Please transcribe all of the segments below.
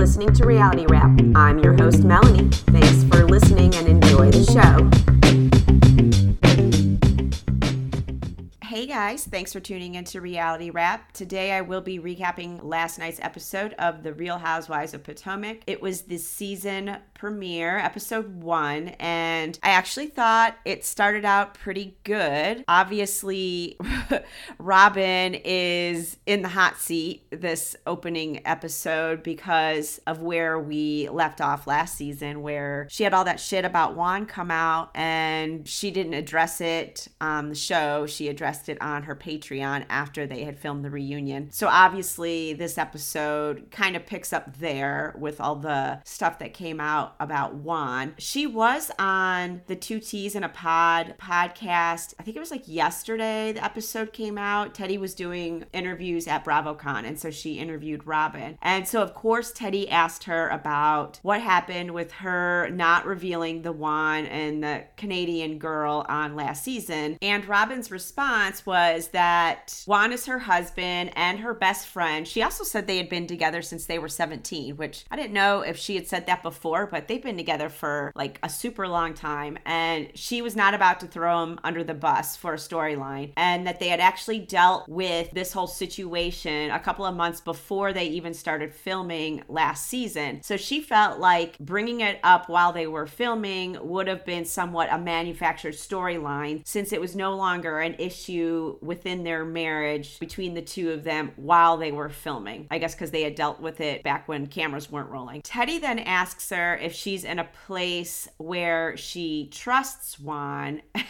listening to Reality Wrap. I'm your host, Melanie. Thanks for listening and enjoy the show. Hey guys, thanks for tuning into Reality Wrap. Today I will be recapping last night's episode of The Real Housewives of Potomac. It was the season premiere, episode one, and I actually thought it started out pretty good. Obviously, Robyn is in the hot seat this opening episode because of where we left off last season, where she had all that shit about Juan come out and she didn't address it on the show. She addressed it on her Patreon after they had filmed the reunion. So obviously, this episode kind of picks up there with all the stuff that came out about Juan. She was on the Two T's in a Pod podcast. I think it was like yesterday the episode came out. Teddy was doing interviews at BravoCon, and so she interviewed Robyn. And so, of course, Teddy asked her about what happened with her not revealing the Juan and the Canadian girl on last season. And Robyn's response was that Juan is her husband and her best friend. She also said they had been together since they were 17, which I didn't know if she had said that before, but they've been together for like a super long time. And she was not about to throw him under the bus for a storyline, and that they had actually dealt with this whole situation a couple of months before they even started filming last season. So she felt like bringing it up while they were filming would have been somewhat a manufactured storyline since it was no longer an issue within their marriage between the two of them while they were filming. I guess because they had dealt with it back when cameras weren't rolling. Teddy then asks her if she's in a place where she trusts Juan.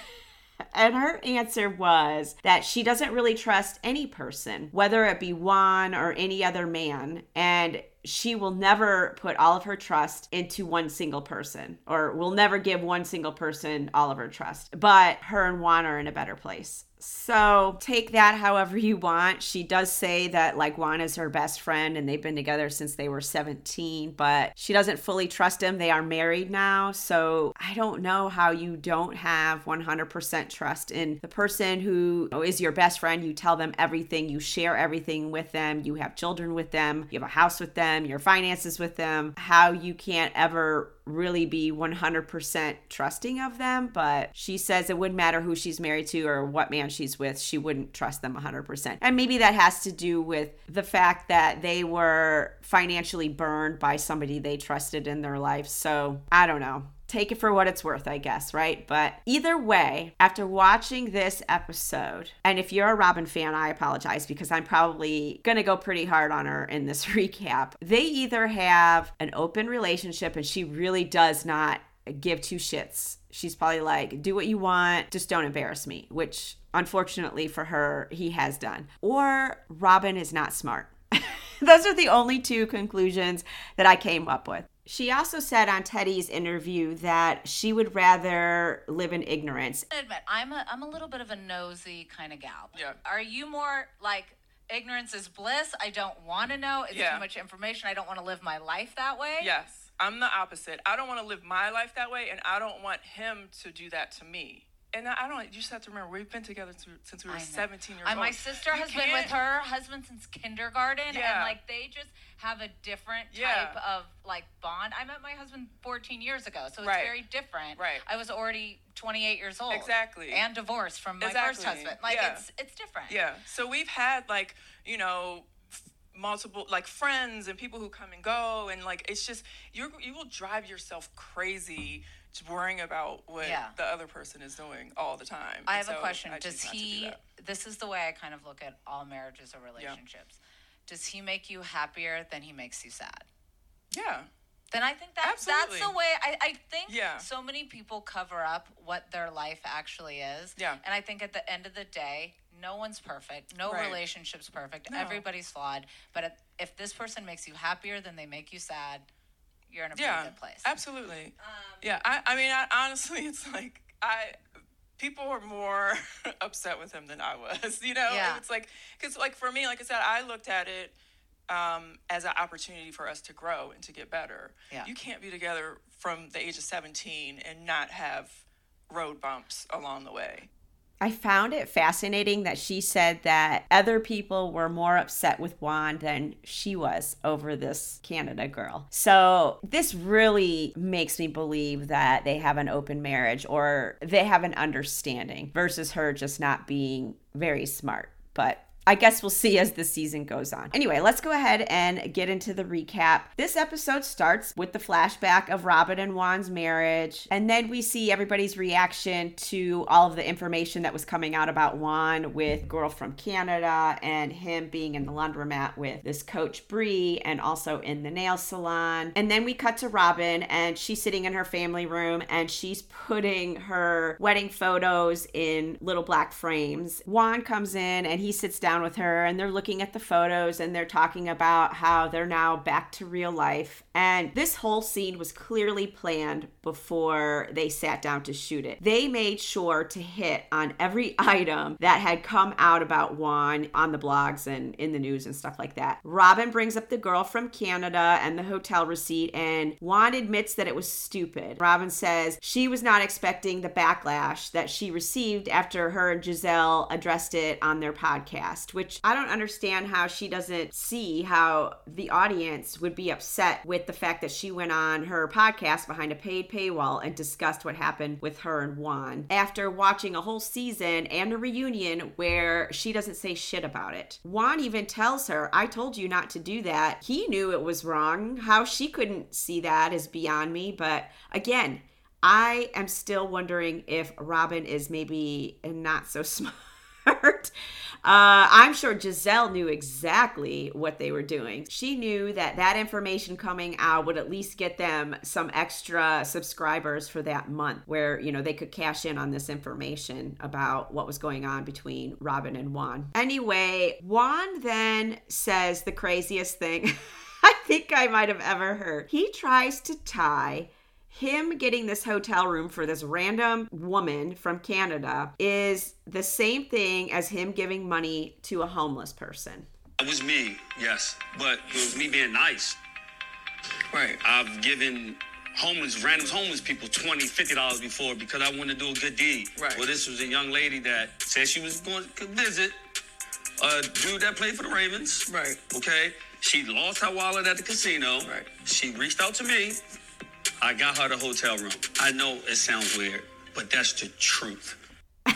And her answer was that she doesn't really trust any person, whether it be Juan or any other man. And she will never put all of her trust into one single person or will never give one single person all of her trust. But her and Juan are in a better place. So take that however you want. She does say that like Juan is her best friend and they've been together since they were 17, but she doesn't fully trust him. They are married now. So I don't know how you don't have 100% trust in the person who is your best friend. You tell them everything, you share everything with them, you have children with them, you have a house with them, your finances with them. How you can't ever really be 100% trusting of them, but she says it wouldn't matter who she's married to or what man she's with, she wouldn't trust them 100%. And maybe that has to do with the fact that they were financially burned by somebody they trusted in their life. So I don't know take it for what it's worth, I guess, right? But either way, after watching this episode, and if you're a Robyn fan, I apologize because I'm probably going to go pretty hard on her in this recap. They either have an open relationship and she really does not give two shits. She's probably like, do what you want, just don't embarrass me, which unfortunately for her, he has done. Or Robyn is not smart. Those are the only two conclusions that I came up with. She also said on Teddy's interview that she would rather live in ignorance. I admit, I'm a, I'm a little bit of a nosy kind of gal. Yeah. Are you more like ignorance is bliss? I don't want to know. It's Yeah. too much information. I don't want to live my life that way. Yes, I'm the opposite. I don't want to live my life that way, and I don't want him to do that to me. And I I don't. You just have to remember, we've been together since- since we were 17 years old. And old. my sister You has been with her husband since kindergarten, and like they just have a different Yeah. type of like bond. I met my husband 14 years ago, so it's Right. very different. Right. I was already 28 years old. Exactly. And divorced from my first husband. Like Yeah. it's it's different. Yeah. So we've had like, you know, multiple like friends and people who come and go and like it's just you you will drive yourself crazy worrying about what Yeah. the other person is doing all the time. I have a question. Does to do he? This is the way I kind of look at all marriages or relationships. Does he make you happier than he makes you sad? Yeah. Then I think that that's Absolutely. the way. I, I think Yeah. so many people cover up what their life actually is. Yeah. And I think at the end of the day, no one's perfect. No Right. relationship's perfect. No. Everybody's flawed. But if, if this person makes you happier than they make you sad, you're in a pretty yeah, good place. Absolutely. Um, yeah, I, I mean, I, honestly, it's like I people were more upset with him than I was. You know, Yeah. it's like because like for me, like I said, I looked at it um, as an opportunity for us to grow and to get better. Yeah. You can't be together from the age of seventeen and not have road bumps along the way. I found it fascinating that she said that other people were more upset with Juan than she was over this Canada girl. So this really makes me believe that they have an open marriage or they have an understanding versus her just not being very smart. But I guess we'll see as the season goes on. Anyway, let's go ahead and get into the recap. This episode starts with the flashback of Robyn and Juan's marriage, and then we see everybody's reaction to all of the information that was coming out about Juan with Girl from Canada and him being in the laundromat with this coach Bree and also in the nail salon. And then we cut to Robyn, and she's sitting in her family room and she's putting her wedding photos in little black frames. Juan comes in and he sits down down with her and they're looking at the photos and they're talking about how they're now back to real life. And this whole scene was clearly planned before they sat down to shoot it. They made sure to hit on every item that had come out about Juan on the blogs and in the news and stuff like that. Robyn brings up the girl from Canada and the hotel receipt, and Juan admits that it was stupid. Robyn says she was not expecting the backlash that she received after her and Gizelle addressed it on their podcast which I don't understand how she doesn't see how the audience would be upset with the fact that she went on her podcast behind a paid paywall and discussed what happened with her and Juan after watching a whole season and a reunion where she doesn't say shit about it. Juan even tells her, I told you not to do that. He knew it was wrong. How she couldn't see that is beyond me. But again, I am still wondering if Robyn is maybe not so smart uh, I'm sure Gizelle knew exactly what they were doing. She knew that that information coming out would at least get them some extra subscribers for that month where, you know, they could cash in on this information about what was going on between Robyn and Juan. Anyway, Juan then says the craziest thing I think I might have ever heard. He tries to tie him getting this hotel room for this random woman from Canada is the same thing as him giving money to a homeless person. It was me, yes, but it was me being nice. Right. I've given homeless, random homeless people 20 $50 before because I wanted to do a good deed. Right. Well, this was a young lady that said she was going to visit a dude that played for the Ravens. Right. Okay. She lost her wallet at the casino. Right. She reached out to me. I got her the hotel room. I know it sounds weird, but that's the truth.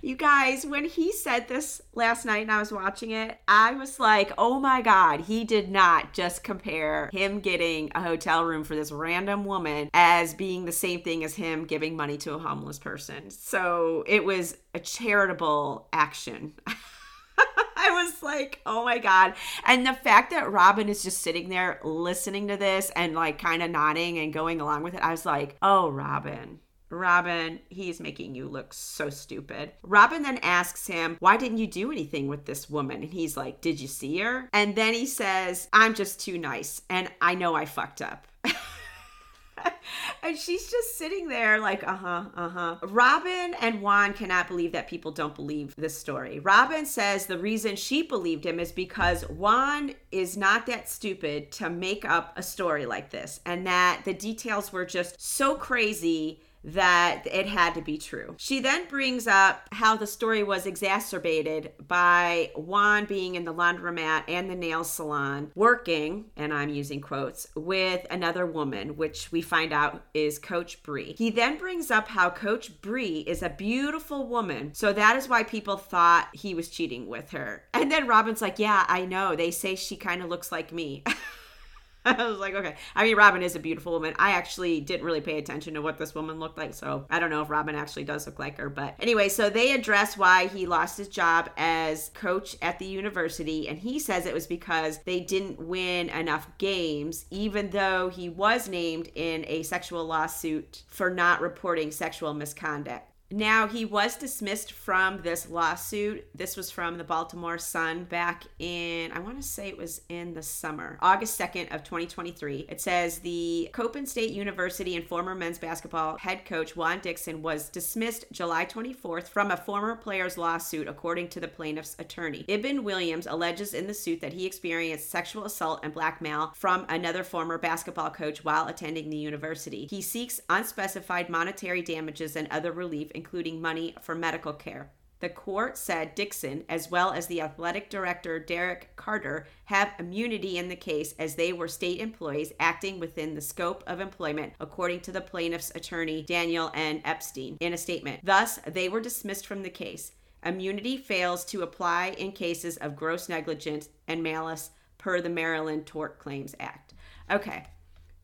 you guys, when he said this last night and I was watching it, I was like, oh my God, he did not just compare him getting a hotel room for this random woman as being the same thing as him giving money to a homeless person. So it was a charitable action. I was like, oh my God. And the fact that Robyn is just sitting there listening to this and like kind of nodding and going along with it, I was like, oh, Robyn. Robyn, he's making you look so stupid. Robyn then asks him, Why didn't you do anything with this woman? And he's like, Did you see her? And then he says, I'm just too nice and I know I fucked up. And she's just sitting there like, uh huh, uh huh. Robyn and Juan cannot believe that people don't believe this story. Robyn says the reason she believed him is because Juan is not that stupid to make up a story like this, and that the details were just so crazy that it had to be true. She then brings up how the story was exacerbated by Juan being in the laundromat and the nail salon working, and I'm using quotes, with another woman, which we find out is Coach Bree. He then brings up how Coach Bree is a beautiful woman, so that is why people thought he was cheating with her. And then Robyn's like, Yeah, I know. They say she kind of looks like me. I was like, okay. I mean, Robyn is a beautiful woman. I actually didn't really pay attention to what this woman looked like, so I don't know if Robyn actually does look like her. But anyway, so they address why he lost his job as coach at the university, and he says it was because they didn't win enough games, even though he was named in a sexual lawsuit for not reporting sexual misconduct Now, he was dismissed from this lawsuit. This was from the Baltimore Sun back in, I want to say it was in the summer, August 2nd of 2023. It says the Coppin State University and former men's basketball head coach Juan Dixon was dismissed July 24th from a former player's lawsuit, according to the plaintiff's attorney. Ibn Williams alleges in the suit that he experienced sexual assault and blackmail from another former basketball coach while attending the university. He seeks unspecified monetary damages and other relief including money for medical care. The court said Dixon, as well as the athletic director Derek Carter, have immunity in the case as they were state employees acting within the scope of employment, according to the plaintiff's attorney Daniel N. Epstein in a statement. Thus, they were dismissed from the case. Immunity fails to apply in cases of gross negligence and malice per the Maryland Tort Claims Act. Okay,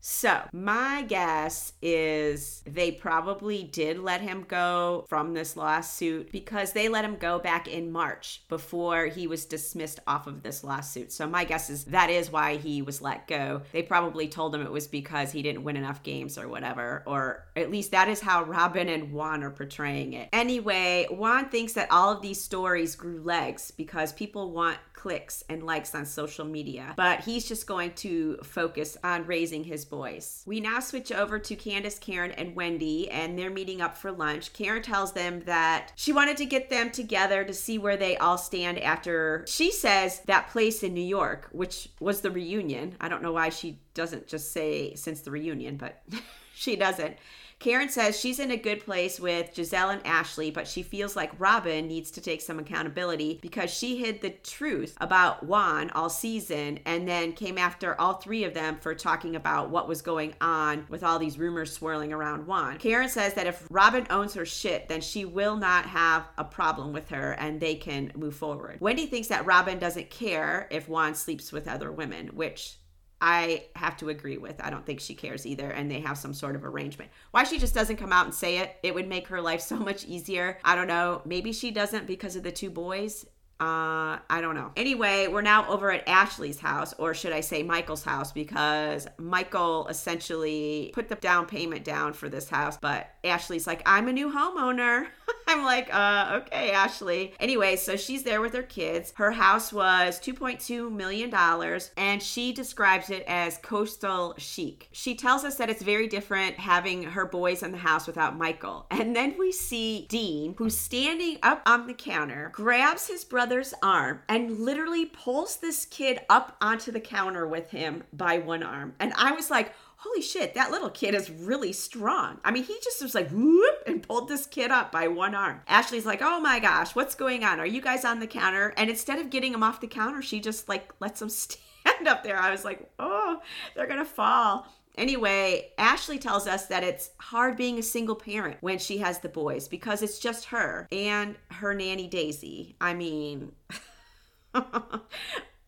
so, my guess is they probably did let him go from this lawsuit because they let him go back in March before he was dismissed off of this lawsuit. So, my guess is that is why he was let go. They probably told him it was because he didn't win enough games or whatever, or at least that is how Robyn and Juan are portraying it. Anyway, Juan thinks that all of these stories grew legs because people want clicks and likes on social media, but he's just going to focus on raising his boys. We now switch over to Candace, Karen, and Wendy, and they're meeting up for lunch. Karen tells them that she wanted to get them together to see where they all stand after she says that place in New York, which was the reunion. I don't know why she doesn't just say since the reunion, but she doesn't. Karen says she's in a good place with Gizelle and Ashley, but she feels like Robyn needs to take some accountability because she hid the truth about Juan all season and then came after all three of them for talking about what was going on with all these rumors swirling around Juan. Karen says that if Robyn owns her shit, then she will not have a problem with her and they can move forward. Wendy thinks that Robyn doesn't care if Juan sleeps with other women, which I have to agree with. I don't think she cares either, and they have some sort of arrangement. Why she just doesn't come out and say it, it would make her life so much easier. I don't know. Maybe she doesn't because of the two boys. Uh, I don't know. Anyway, we're now over at Ashley's house, or should I say Michael's house, because Michael essentially put the down payment down for this house, but Ashley's like, I'm a new homeowner. I'm like, uh, okay, Ashley. Anyway, so she's there with her kids. Her house was $2.2 million, and she describes it as coastal chic. She tells us that it's very different having her boys in the house without Michael. And then we see Dean, who's standing up on the counter, grabs his brother brother's arm and literally pulls this kid up onto the counter with him by one arm. And I was like, holy shit, that little kid is really strong. I mean, he just was like, whoop, and pulled this kid up by one arm. Ashley's like, oh my gosh, what's going on? Are you guys on the counter? And instead of getting him off the counter, she just like lets him stand up there. I was like, oh, they're gonna fall. Anyway, Ashley tells us that it's hard being a single parent when she has the boys because it's just her and her nanny Daisy. I mean,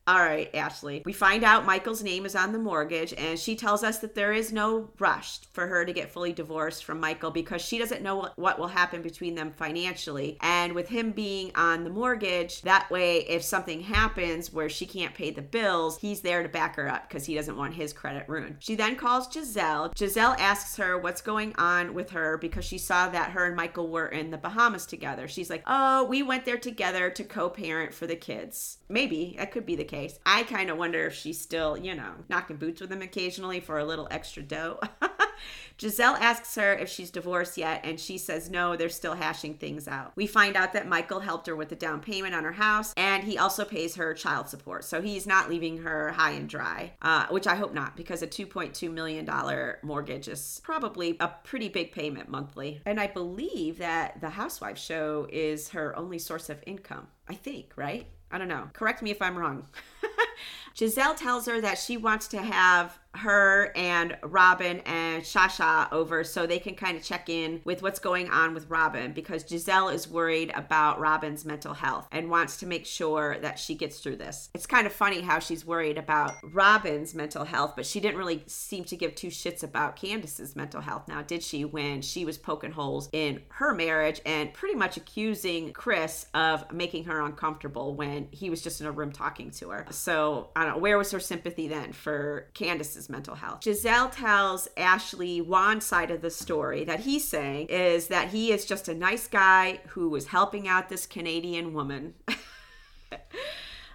All right, Ashley. We find out Michael's name is on the mortgage, and she tells us that there is no rush for her to get fully divorced from Michael because she doesn't know what, will happen between them financially. And with him being on the mortgage, that way, if something happens where she can't pay the bills, he's there to back her up because he doesn't want his credit ruined. She then calls Gizelle. Gizelle asks her what's going on with her because she saw that her and Michael were in the Bahamas together. She's like, Oh, we went there together to co parent for the kids. Maybe that could be the case case. I kind of wonder if she's still, you know, knocking boots with him occasionally for a little extra dough. Gizelle asks her if she's divorced yet, and she says no, they're still hashing things out. We find out that Michael helped her with the down payment on her house, and he also pays her child support. So he's not leaving her high and dry, uh, which I hope not, because a $2.2 million mortgage is probably a pretty big payment monthly. And I believe that the Housewife show is her only source of income. I think, right? I don't know. Correct me if I'm wrong. Gizelle tells her that she wants to have her and Robyn and Shasha over so they can kind of check in with what's going on with Robyn because Gizelle is worried about Robyn's mental health and wants to make sure that she gets through this. It's kind of funny how she's worried about Robyn's mental health, but she didn't really seem to give two shits about Candace's mental health now, did she, when she was poking holes in her marriage and pretty much accusing Chris of making her uncomfortable when he was just in a room talking to her. So I don't know, where was her sympathy then for Candiace's mental health? Gizelle tells Ashley Juan's side of the story that he's saying is that he is just a nice guy who was helping out this Canadian woman.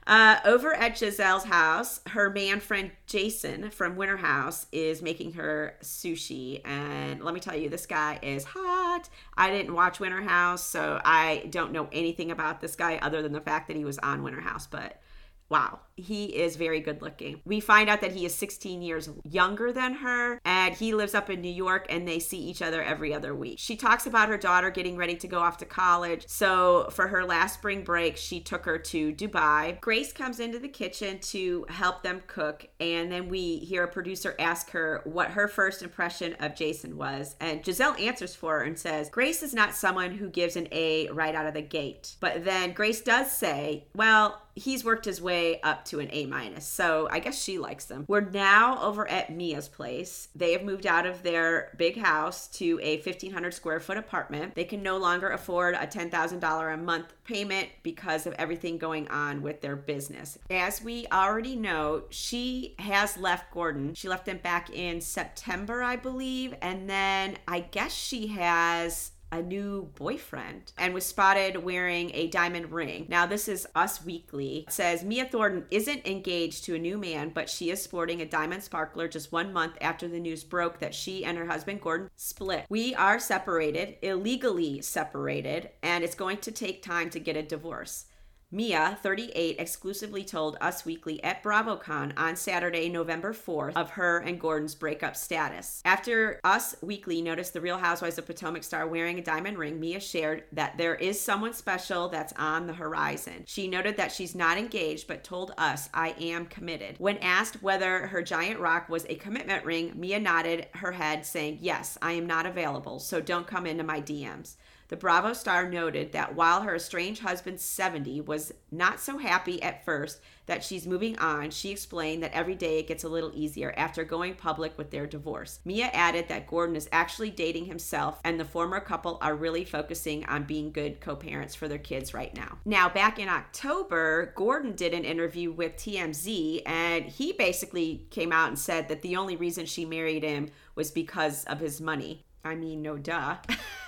Uh, over at Gizelle's house, her man friend Jason from Winter House is making her sushi. And let me tell you, this guy is hot. I didn't watch Winter House, so I don't know anything about this guy other than the fact that he was on Winter House. But wow, he is very good looking. We find out that he is 16 years younger than her and he lives up in New York and they see each other every other week. She talks about her daughter getting ready to go off to college. So for her last spring break, she took her to Dubai. Grace comes into the kitchen to help them cook and then we hear a producer ask her what her first impression of Jason was and Gizelle answers for her and says, "Grace is not someone who gives an A right out of the gate." But then Grace does say, "Well, he's worked his way to an A minus. So I guess she likes them. We're now over at Mia's place. They have moved out of their big house to a 1500 square foot apartment. They can no longer afford a $10,000 a month payment because of everything going on with their business. As we already know, she has left Gordon. She left him back in September, I believe. And then I guess she has a new boyfriend and was spotted wearing a diamond ring. Now, this is Us Weekly. It says Mia Thornton isn't engaged to a new man, but she is sporting a diamond sparkler just one month after the news broke that she and her husband Gordon split. We are separated, illegally separated, and it's going to take time to get a divorce. Mia, 38, exclusively told Us Weekly at BravoCon on Saturday, November 4th, of her and Gordon's breakup status. After Us Weekly noticed the Real Housewives of Potomac star wearing a diamond ring, Mia shared that there is someone special that's on the horizon. She noted that she's not engaged, but told us, I am committed. When asked whether her giant rock was a commitment ring, Mia nodded her head, saying, Yes, I am not available, so don't come into my DMs. The Bravo star noted that while her estranged husband, 70, was not so happy at first that she's moving on, she explained that every day it gets a little easier after going public with their divorce. Mia added that Gordon is actually dating himself and the former couple are really focusing on being good co parents for their kids right now. Now, back in October, Gordon did an interview with TMZ and he basically came out and said that the only reason she married him was because of his money. I mean, no duh.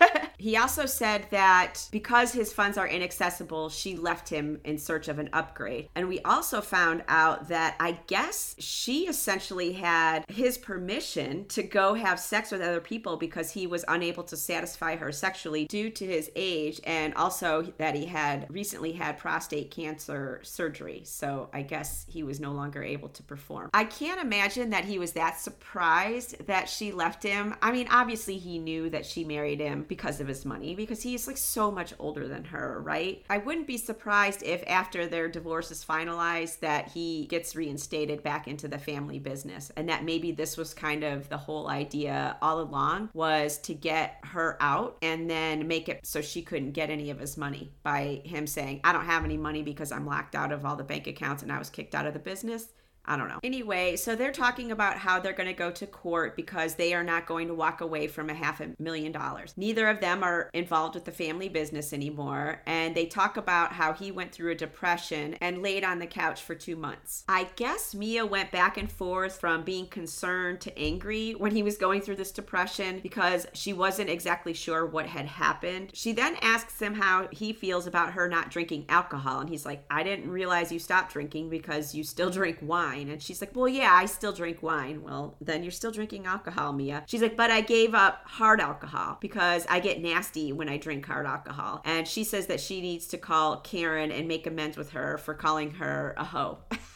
he also said that because his funds are inaccessible, she left him in search of an upgrade. And we also found out that I guess she essentially had his permission to go have sex with other people because he was unable to satisfy her sexually due to his age and also that he had recently had prostate cancer surgery. So I guess he was no longer able to perform. I can't imagine that he was that surprised that she left him. I mean, obviously, he knew that she married him because of his money because he's like so much older than her, right? I wouldn't be surprised if after their divorce is finalized that he gets reinstated back into the family business and that maybe this was kind of the whole idea all along was to get her out and then make it so she couldn't get any of his money by him saying, I don't have any money because I'm locked out of all the bank accounts and I was kicked out of the business. I don't know. Anyway, so they're talking about how they're going to go to court because they are not going to walk away from a half a million dollars. Neither of them are involved with the family business anymore. And they talk about how he went through a depression and laid on the couch for two months. I guess Mia went back and forth from being concerned to angry when he was going through this depression because she wasn't exactly sure what had happened. She then asks him how he feels about her not drinking alcohol. And he's like, I didn't realize you stopped drinking because you still drink wine wine. And she's like, Well, yeah, I still drink wine. Well, then you're still drinking alcohol, Mia. She's like, But I gave up hard alcohol because I get nasty when I drink hard alcohol. And she says that she needs to call Karen and make amends with her for calling her a hoe.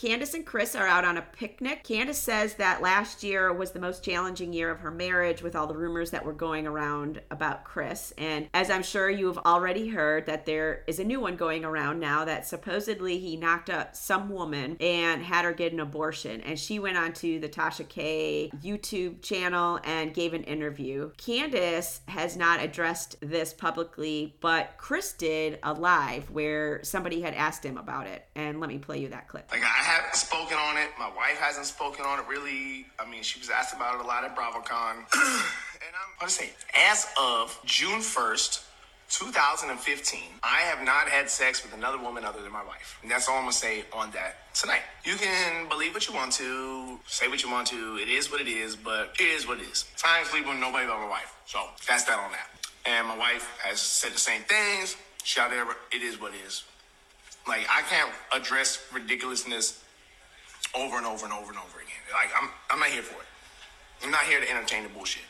Candiace and Chris are out on a picnic. Candace says that last year was the most challenging year of her marriage with all the rumors that were going around about Chris. And as I'm sure you've already heard, that there is a new one going around now that supposedly he knocked up some woman and had her get an abortion. And she went onto the Tasha K YouTube channel and gave an interview. Candace has not addressed this publicly, but Chris did a live where somebody had asked him about it. And let me play you that clip. Like I haven't spoken on it. My wife hasn't spoken on it really. I mean, she was asked about it a lot at BravoCon. and I'm, just saying, as of June 1st, 2015, I have not had sex with another woman other than my wife. And that's all I'm gonna say on that tonight. You can believe what you want to, say what you want to. It is what it is, but it is what it is. I ain't sleep with nobody but my wife. So that's that on that. And my wife has said the same things. Shout out, it is what it is. Like I can't address ridiculousness over and over and over and over again. Like I'm, I'm not here for it. I'm not here to entertain the bullshit.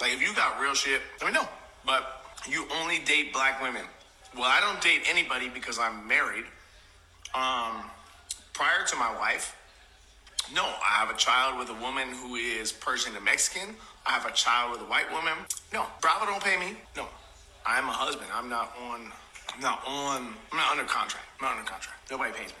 Like if you got real shit, let me know. But you only date black women. Well, I don't date anybody because I'm married. Um, prior to my wife, no, I have a child with a woman who is Persian and Mexican. I have a child with a white woman. No, Bravo don't pay me. No, I'm a husband. I'm not on. I'm not on. I'm not under contract. I'm not under contract. Nobody pays me.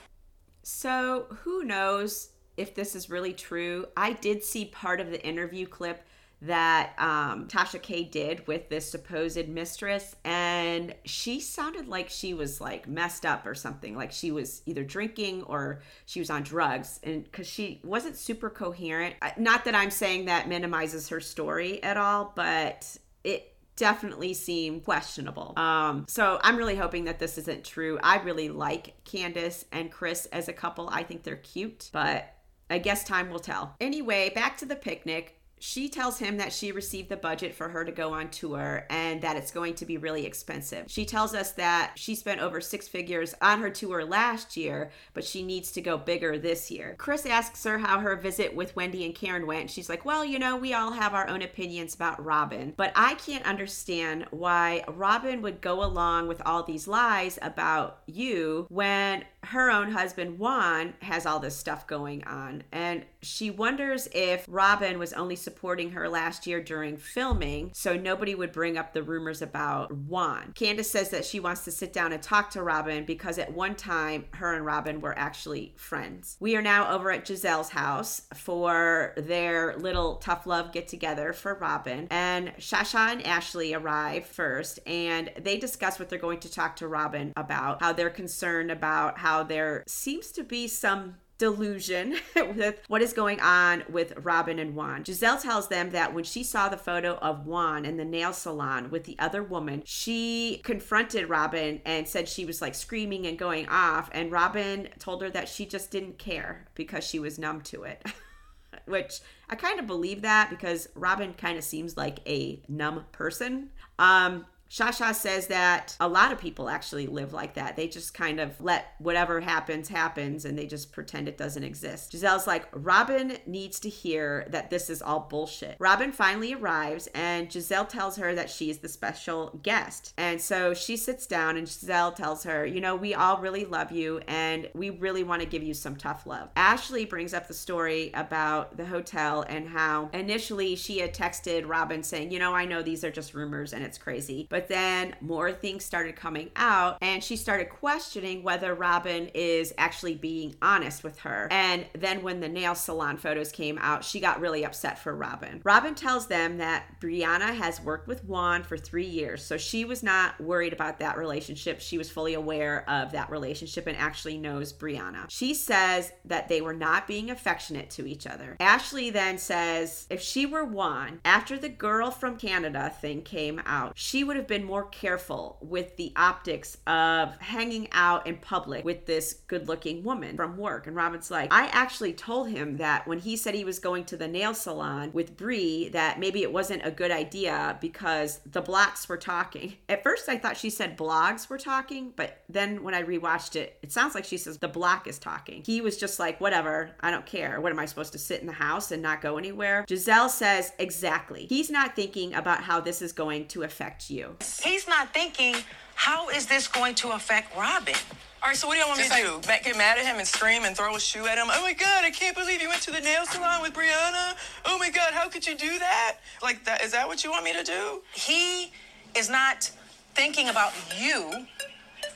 So who knows if this is really true? I did see part of the interview clip that um, Tasha K did with this supposed mistress, and she sounded like she was like messed up or something, like she was either drinking or she was on drugs, and because she wasn't super coherent. Not that I'm saying that minimizes her story at all, but it definitely seem questionable. Um, so I'm really hoping that this isn't true. I really like Candace and Chris as a couple. I think they're cute, but I guess time will tell. Anyway, back to the picnic she tells him that she received the budget for her to go on tour and that it's going to be really expensive. She tells us that she spent over six figures on her tour last year, but she needs to go bigger this year. Chris asks her how her visit with Wendy and Karen went. She's like, Well, you know, we all have our own opinions about Robyn, but I can't understand why Robyn would go along with all these lies about you when her own husband Juan has all this stuff going on. And she wonders if Robyn was only supporting her last year during filming so nobody would bring up the rumors about Juan. Candace says that she wants to sit down and talk to Robyn because at one time her and Robyn were actually friends. We are now over at Gizelle's house for their little tough love get together for Robyn. And Shasha and Ashley arrive first and they discuss what they're going to talk to Robyn about, how they're concerned about how there seems to be some delusion with what is going on with Robyn and Juan. Gizelle tells them that when she saw the photo of Juan in the nail salon with the other woman, she confronted Robyn and said she was like screaming and going off. And Robyn told her that she just didn't care because she was numb to it. Which I kind of believe that because Robyn kind of seems like a numb person. Um, Shasha says that a lot of people actually live like that. They just kind of let whatever happens, happens, and they just pretend it doesn't exist. Gizelle's like, Robyn needs to hear that this is all bullshit. Robyn finally arrives, and Gizelle tells her that she's the special guest. And so she sits down, and Gizelle tells her, You know, we all really love you, and we really want to give you some tough love. Ashley brings up the story about the hotel and how initially she had texted Robyn saying, You know, I know these are just rumors and it's crazy. But but then more things started coming out, and she started questioning whether Robyn is actually being honest with her. And then when the nail salon photos came out, she got really upset for Robyn. Robyn tells them that Brianna has worked with Juan for three years, so she was not worried about that relationship. She was fully aware of that relationship and actually knows Brianna. She says that they were not being affectionate to each other. Ashley then says if she were Juan, after the girl from Canada thing came out, she would have been more careful with the optics of hanging out in public with this good looking woman from work. And Robyn's like, I actually told him that when he said he was going to the nail salon with Brie, that maybe it wasn't a good idea because the blocks were talking. At first, I thought she said blogs were talking, but then when I rewatched it, it sounds like she says the block is talking. He was just like, whatever, I don't care. What am I supposed to sit in the house and not go anywhere? Gizelle says, exactly. He's not thinking about how this is going to affect you. He's not thinking, how is this going to affect Robyn? All right, so what do y'all want Just me to like, do? Get mad at him and scream and throw a shoe at him? Oh my God, I can't believe you went to the nail salon with Brianna. Oh my God, how could you do that? Like, that is that what you want me to do? He is not thinking about you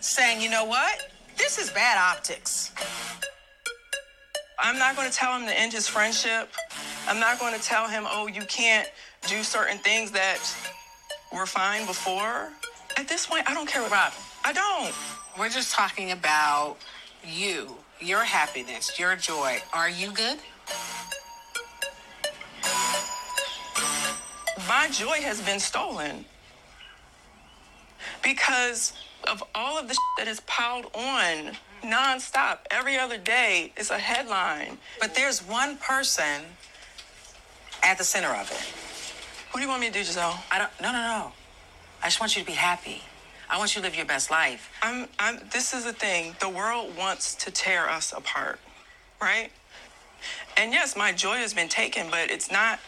saying, you know what? This is bad optics. I'm not going to tell him to end his friendship. I'm not going to tell him, oh, you can't do certain things that were fine before. At this point, I don't care what Robyn. I don't. We're just talking about you, your happiness, your joy. Are you good? My joy has been stolen. because of all of the that is piled on nonstop. Every other day is a headline. But there's one person at the center of it. What do you want me to do, Gizelle? I don't. No, no, no. I just want you to be happy. I want you to live your best life. I'm. I'm. This is the thing. The world wants to tear us apart, right? And yes, my joy has been taken, but it's not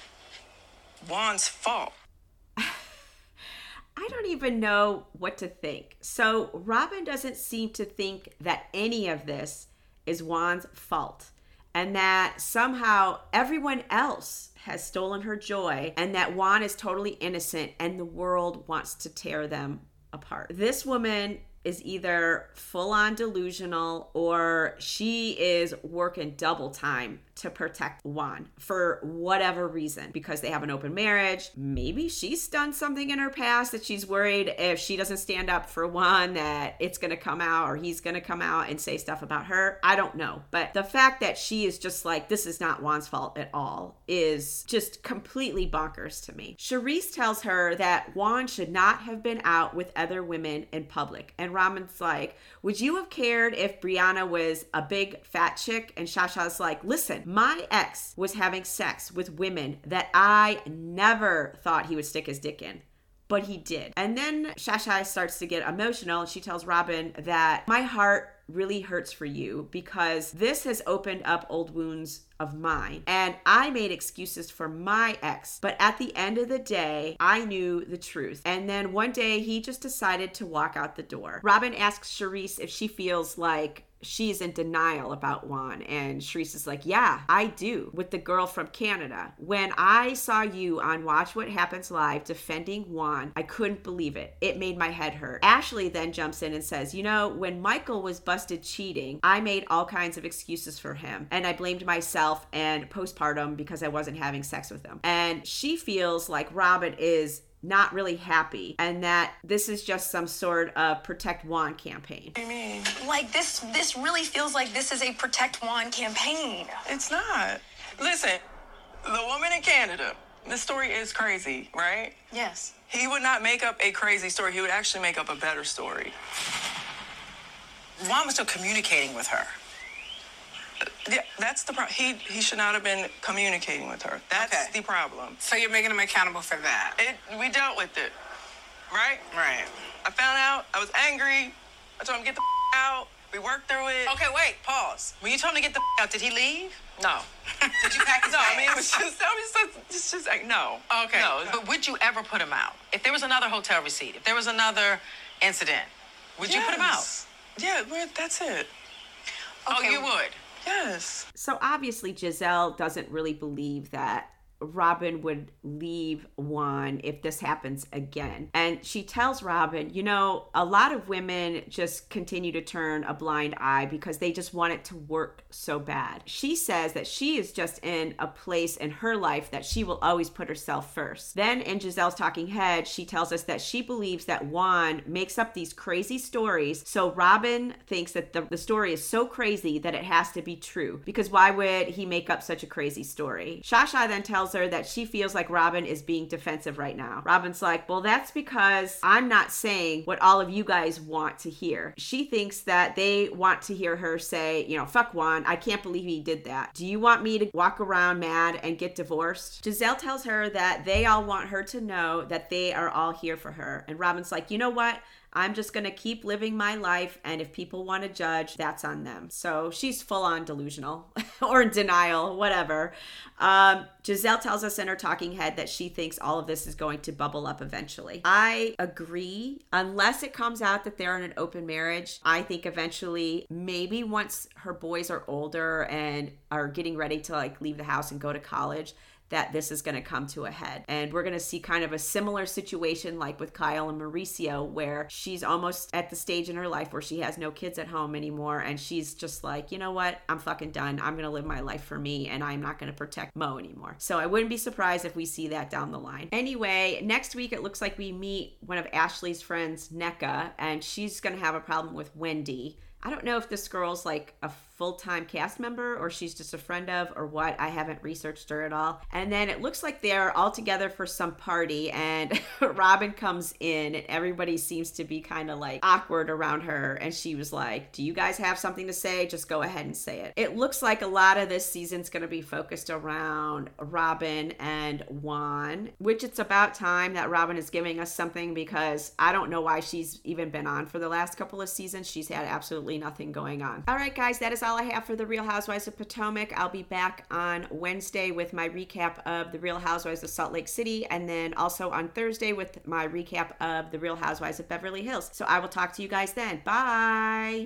Juan's fault. I don't even know what to think. So, Robyn doesn't seem to think that any of this is Juan's fault and that somehow everyone else has stolen her joy and that Juan is totally innocent and the world wants to tear them apart. This woman is either full on delusional or she is working double time to protect Juan for whatever reason because they have an open marriage. Maybe she's done something in her past that she's worried if she doesn't stand up for Juan that it's going to come out or he's going to come out and say stuff about her. I don't know. But the fact that she is just like, this is not Juan's fault at all is just completely bonkers to me. Charrisse tells her that Juan should not have been out with other women in public. And Robyn's like, would you have cared if Brianna was a big fat chick? And Shasha's like, listen, my ex was having sex with women that I never thought he would stick his dick in but he did. And then Shasha starts to get emotional and she tells Robyn that my heart really hurts for you because this has opened up old wounds of mine. And I made excuses for my ex. But at the end of the day, I knew the truth. And then one day he just decided to walk out the door. Robyn asks Charrisse if she feels like she's in denial about Juan. And Charrisse is like, Yeah, I do, with the girl from Canada. When I saw you on Watch What Happens Live defending Juan, I couldn't believe it. It made my head hurt. Ashley then jumps in and says, You know, when Michael was busted cheating, I made all kinds of excuses for him. And I blamed myself and postpartum because I wasn't having sex with him. And she feels like Robyn is not really happy and that this is just some sort of protect Juan campaign. What do you mean? Like this this really feels like this is a protect Juan campaign. It's not. Listen, the woman in Canada, the story is crazy, right? Yes. He would not make up a crazy story. He would actually make up a better story. Juan was still communicating with her. Yeah, that's the problem. He he should not have been communicating with her. That's Okay. the problem. So you're making him accountable for that. It we dealt with it, right? Right. I found out. I was angry. I told him get the out. We worked through it. Okay, wait, pause. When you told him to get the out, did he leave? No. Did you pack his No, bags? I mean it was just. I was just. It's just like no. Okay. No. But would you ever put him out? If there was another hotel receipt, if there was another incident, would you put him out? Yes. Yeah, that's it. Oh, you would. Yes. So obviously, Gizelle doesn't really believe that Robyn would leave Juan if this happens again. And she tells Robyn, you know, a lot of women just continue to turn a blind eye because they just want it to work so bad. She says that she is just in a place in her life that she will always put herself first. Then in Gizelle's talking head, she tells us that she believes that Juan makes up these crazy stories. So Robyn thinks that the, the story is so crazy that it has to be true. Because why would he make up such a crazy story? Shasha then tells that she feels like Robyn is being defensive right now. Robyn's like, well, that's because I'm not saying what all of you guys want to hear. She thinks that they want to hear her say, you know, fuck Juan. I can't believe he did that. Do you want me to walk around mad and get divorced? Gizelle tells her that they all want her to know that they are all here for her. And Robyn's like, you know what? I'm just going to keep living my life. And if people want to judge, that's on them. So she's full on delusional or in denial, whatever. Um, Gizelle tells us in her talking head that she thinks all of this is going to bubble up eventually. I agree. Unless it comes out that they're in an open marriage, I think eventually, maybe once her boys are older and are getting ready to like leave the house and go to college, that this is going to come to a head. And we're going to see kind of a similar situation like with Kyle and Mauricio, where she's almost at the stage in her life where she has no kids at home anymore. And she's just like, you know what? I'm fucking done. I'm going to live my life for me and I'm not going to protect Mo anymore. So I wouldn't be surprised if we see that down the line. Anyway, next week it looks like we meet one of Ashley's friends, Nneka, and she's going to have a problem with Wendy. I don't know if this girl's like a full time cast member or she's just a friend of or what. I haven't researched her at all. And then it looks like they're all together for some party, and Robyn comes in, and everybody seems to be kind of like awkward around her. And she was like, Do you guys have something to say? Just go ahead and say it. It looks like a lot of this season's going to be focused around Robyn and Juan, which it's about time that Robyn is giving us something because I don't know why she's even been on for the last couple of seasons. She's had absolutely nothing going on. All right, guys, that is all I have for the Real Housewives of Potomac. I'll be back on Wednesday with my recap of the Real Housewives of Salt Lake City and then also on Thursday with my recap of the Real Housewives of Beverly Hills. So I will talk to you guys then. Bye.